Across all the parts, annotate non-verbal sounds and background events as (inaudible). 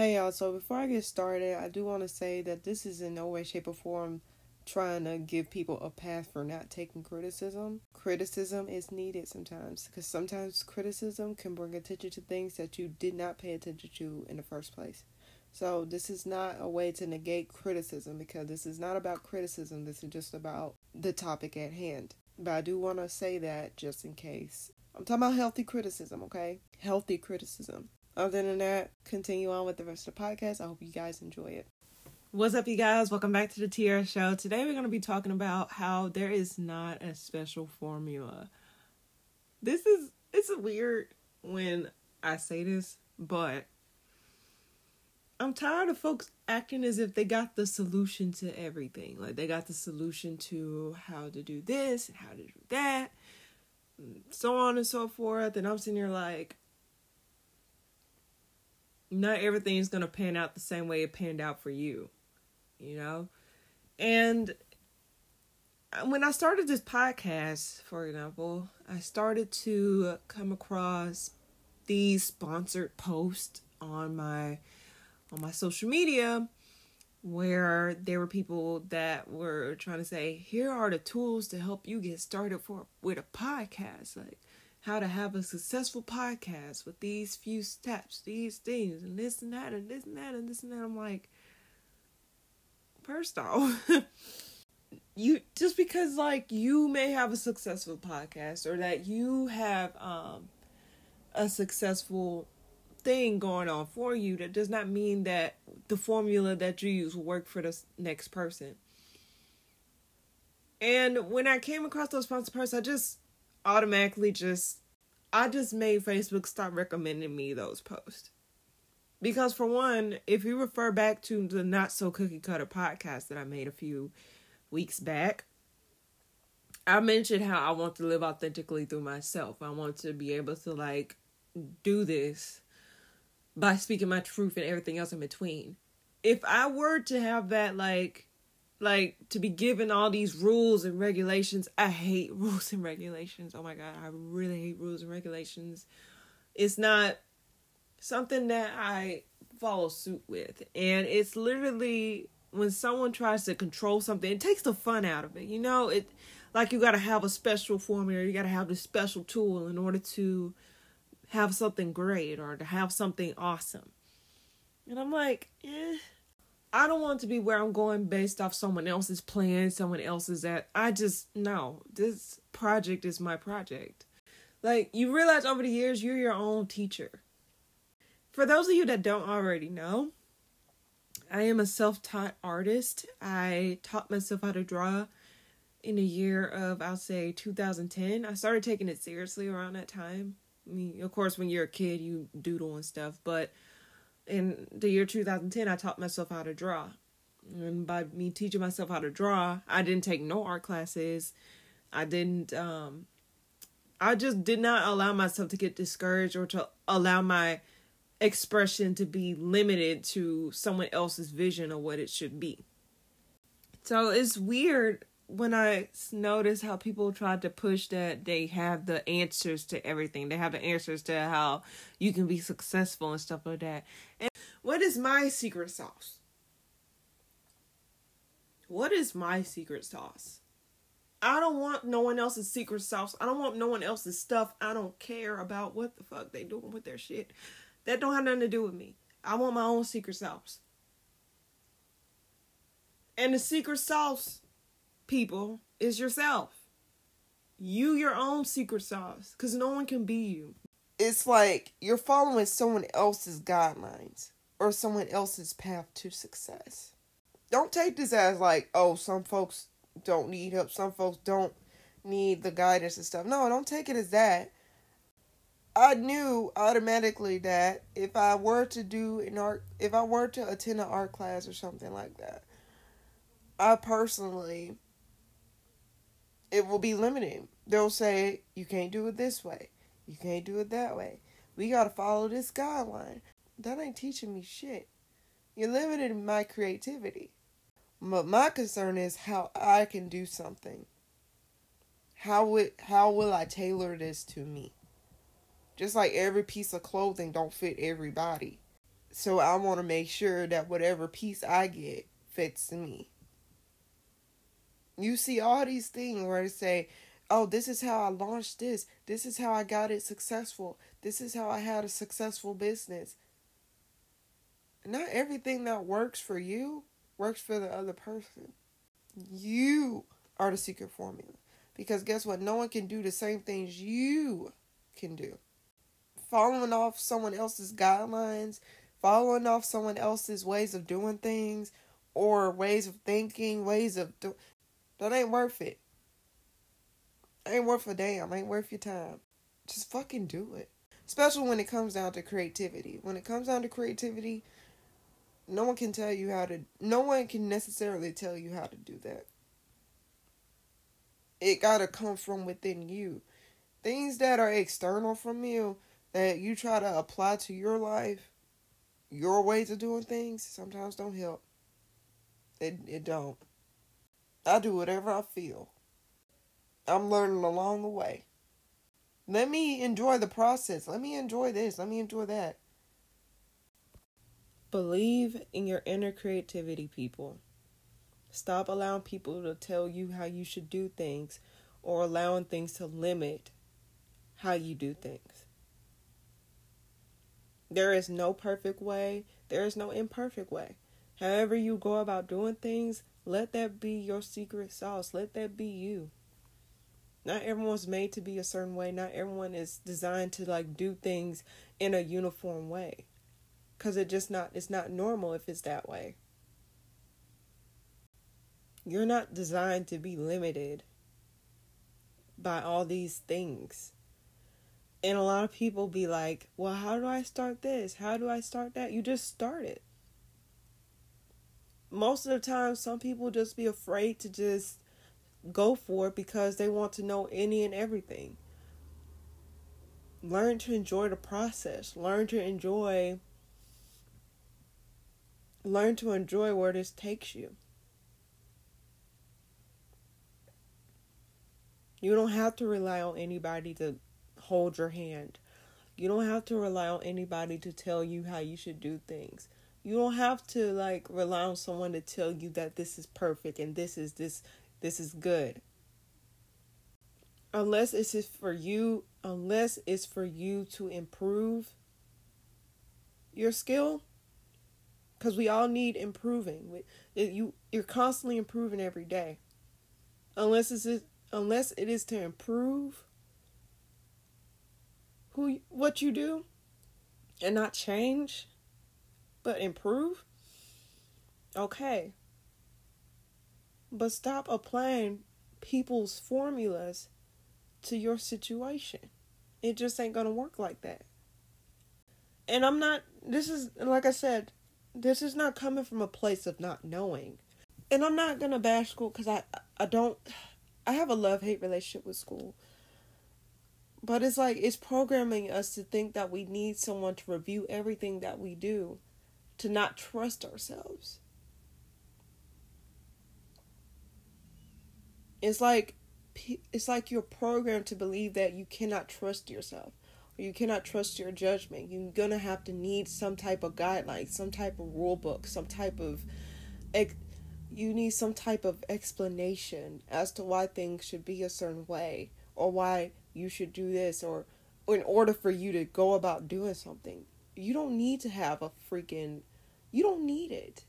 Hey y'all, so before I get started, I do want to say that this is in no way, shape, or form trying to give people a pass for not taking criticism. Criticism is needed sometimes because sometimes criticism can bring attention to things that you did not pay attention to in the first place. So, this is not a way to negate criticism because this is not about criticism, this is just about the topic at hand. But I do want to say that just in case. I'm talking about healthy criticism, okay? Healthy criticism. Other than that, continue on with the rest of the podcast. I hope you guys enjoy it. What's up, you guys? Welcome back to the TR Show. Today, we're going to be talking about how there is not a special formula. This is, it's weird when I say this, but I'm tired of folks acting as if they got the solution to everything. Like they got the solution to how to do this and how to do that, so on and so forth. And I'm sitting here like, not everything is going to pan out the same way it panned out for you, you know? And when I started this podcast, for example, I started to come across these sponsored posts on my on my social media where there were people that were trying to say, here are the tools to help you get started for with a podcast. Like how to have a successful podcast with these few steps, these things, and this and that, and this and that, and this and that. I'm like, first off, (laughs) you just because like you may have a successful podcast or that you have um a successful thing going on for you, that does not mean that the formula that you use will work for the next person. And when I came across those sponsored posts, I just automatically just I just made Facebook stop recommending me those posts. Because for one, if you refer back to the not so cookie cutter podcast that I made a few weeks back, I mentioned how I want to live authentically through myself. I want to be able to like do this by speaking my truth and everything else in between. If I were to have that like like to be given all these rules and regulations. I hate (laughs) rules and regulations. Oh my god, I really hate rules and regulations. It's not something that I follow suit with. And it's literally when someone tries to control something, it takes the fun out of it. You know, it like you got to have a special formula, you got to have this special tool in order to have something great or to have something awesome. And I'm like, eh I don't want to be where I'm going based off someone else's plan, someone else's that. I just no. This project is my project. Like you realize over the years you're your own teacher. For those of you that don't already know, I am a self-taught artist. I taught myself how to draw in the year of I'll say 2010. I started taking it seriously around that time. I mean, of course, when you're a kid, you doodle and stuff, but in the year 2010, I taught myself how to draw. And by me teaching myself how to draw, I didn't take no art classes. I didn't, um, I just did not allow myself to get discouraged or to allow my expression to be limited to someone else's vision of what it should be. So it's weird when I notice how people try to push that they have the answers to everything. They have the answers to how you can be successful and stuff like that. And what is my secret sauce? What is my secret sauce? I don't want no one else's secret sauce. I don't want no one else's stuff. I don't care about what the fuck they doing with their shit. That don't have nothing to do with me. I want my own secret sauce. And the secret sauce people is yourself. You your own secret sauce cuz no one can be you. It's like you're following someone else's guidelines or someone else's path to success. Don't take this as like, oh, some folks don't need help, some folks don't need the guidance and stuff. No, don't take it as that. I knew automatically that if I were to do an art, if I were to attend an art class or something like that, I personally it will be limited. They'll say, you can't do it this way. You can't do it that way. We got to follow this guideline. That ain't teaching me shit. You're limiting my creativity. But my concern is how I can do something. How would how will I tailor this to me? Just like every piece of clothing don't fit everybody. So I want to make sure that whatever piece I get fits me. You see all these things where they say, oh, this is how I launched this. This is how I got it successful. This is how I had a successful business. Not everything that works for you works for the other person. You are the secret formula. Because guess what? No one can do the same things you can do. Following off someone else's guidelines, following off someone else's ways of doing things, or ways of thinking, ways of do- that ain't worth it. Ain't worth a damn. Ain't worth your time. Just fucking do it. Especially when it comes down to creativity. When it comes down to creativity, no one can tell you how to. No one can necessarily tell you how to do that. It gotta come from within you. Things that are external from you that you try to apply to your life, your ways of doing things, sometimes don't help. It it don't. I do whatever I feel. I'm learning along the way. Let me enjoy the process. Let me enjoy this. Let me enjoy that. Believe in your inner creativity, people. Stop allowing people to tell you how you should do things or allowing things to limit how you do things. There is no perfect way, there is no imperfect way. However, you go about doing things, let that be your secret sauce. Let that be you. Not everyone's made to be a certain way. Not everyone is designed to like do things in a uniform way. Cuz it just not it's not normal if it's that way. You're not designed to be limited by all these things. And a lot of people be like, "Well, how do I start this? How do I start that?" You just start it most of the time some people just be afraid to just go for it because they want to know any and everything. Learn to enjoy the process. Learn to enjoy learn to enjoy where this takes you. You don't have to rely on anybody to hold your hand. You don't have to rely on anybody to tell you how you should do things you don't have to like rely on someone to tell you that this is perfect and this is this this is good. Unless it's for you unless it's for you to improve your skill because we all need improving. You you're constantly improving every day. Unless it's unless it is to improve who what you do and not change but improve? Okay. But stop applying people's formulas to your situation. It just ain't gonna work like that. And I'm not, this is, like I said, this is not coming from a place of not knowing. And I'm not gonna bash school because I, I don't, I have a love hate relationship with school. But it's like, it's programming us to think that we need someone to review everything that we do to not trust ourselves. It's like it's like you're programmed to believe that you cannot trust yourself or you cannot trust your judgment. You're gonna have to need some type of guideline, some type of rule book, some type of you need some type of explanation as to why things should be a certain way or why you should do this or, or in order for you to go about doing something. You don't need to have a freaking you don't need it.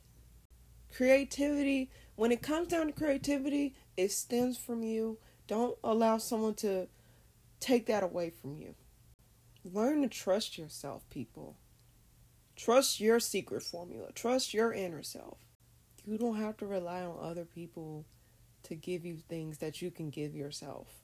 Creativity, when it comes down to creativity, it stems from you. Don't allow someone to take that away from you. Learn to trust yourself, people. Trust your secret formula. Trust your inner self. You don't have to rely on other people to give you things that you can give yourself.